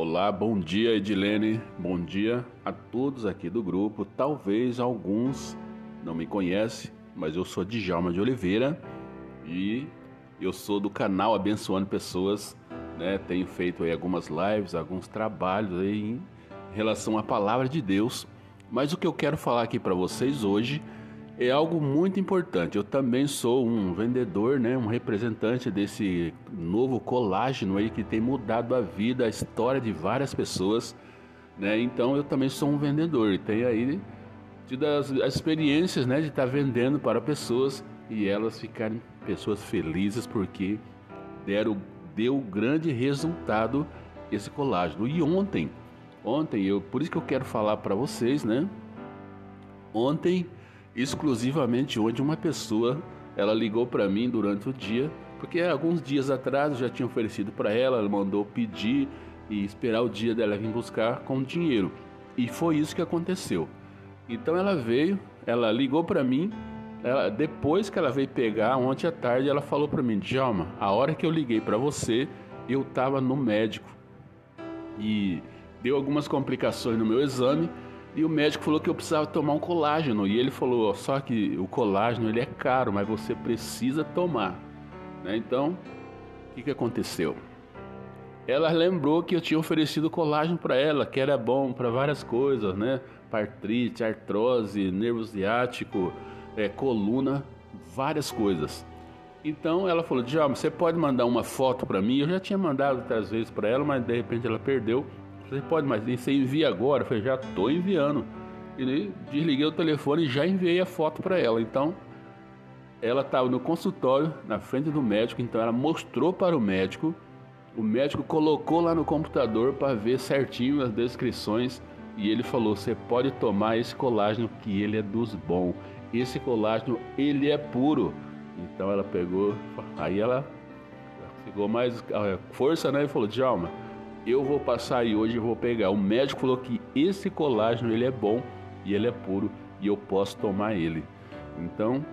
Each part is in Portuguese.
Olá, bom dia Edilene, bom dia a todos aqui do grupo. Talvez alguns não me conhecem, mas eu sou Djalma de Oliveira e eu sou do canal Abençoando Pessoas, né? Tenho feito aí algumas lives, alguns trabalhos aí em relação à palavra de Deus. Mas o que eu quero falar aqui para vocês hoje é algo muito importante. Eu também sou um vendedor, né, um representante desse novo colágeno aí que tem mudado a vida, a história de várias pessoas, né? Então eu também sou um vendedor e tenho aí tido as, as experiências, né, de estar tá vendendo para pessoas e elas ficarem pessoas felizes porque deram deu grande resultado esse colágeno. E ontem, ontem eu, por isso que eu quero falar para vocês, né? Ontem exclusivamente onde uma pessoa ela ligou para mim durante o dia, porque alguns dias atrás eu já tinha oferecido para ela, ela mandou pedir e esperar o dia dela vir buscar com dinheiro. E foi isso que aconteceu. Então ela veio, ela ligou para mim, ela, depois que ela veio pegar, ontem à tarde, ela falou para mim: Djalma, a hora que eu liguei para você, eu estava no médico e deu algumas complicações no meu exame e o médico falou que eu precisava tomar um colágeno. E ele falou: só que o colágeno ele é caro, mas você precisa tomar. Né? Então, o que, que aconteceu? Ela lembrou que eu tinha oferecido colágeno para ela, que era bom para várias coisas, né? Artrite, artrose, nervo ciático, é, coluna, várias coisas. Então ela falou: Djalma, você pode mandar uma foto para mim? Eu já tinha mandado outras vezes para ela, mas de repente ela perdeu. Você pode, mas você envia agora? Eu falei, já estou enviando. E desliguei o telefone e já enviei a foto para ela. Então, ela estava no consultório, na frente do médico, então ela mostrou para o médico. O médico colocou lá no computador para ver certinho as descrições e ele falou: "Você pode tomar esse colágeno que ele é dos bons. Esse colágeno ele é puro". Então ela pegou, aí ela pegou mais ah, força, né, e falou: "Djalma, eu vou passar aí hoje e vou pegar. O médico falou que esse colágeno ele é bom e ele é puro e eu posso tomar ele. Então,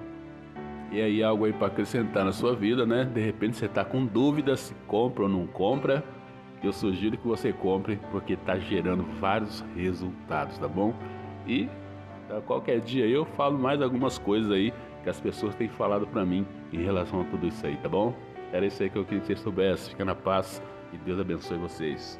e aí algo aí para acrescentar na sua vida, né? De repente você está com dúvida se compra ou não compra. Eu sugiro que você compre porque está gerando vários resultados, tá bom? E tá, qualquer dia eu falo mais algumas coisas aí que as pessoas têm falado para mim em relação a tudo isso aí, tá bom? Era isso aí que eu queria que você soubesse. Fica na paz. Deus abençoe vocês.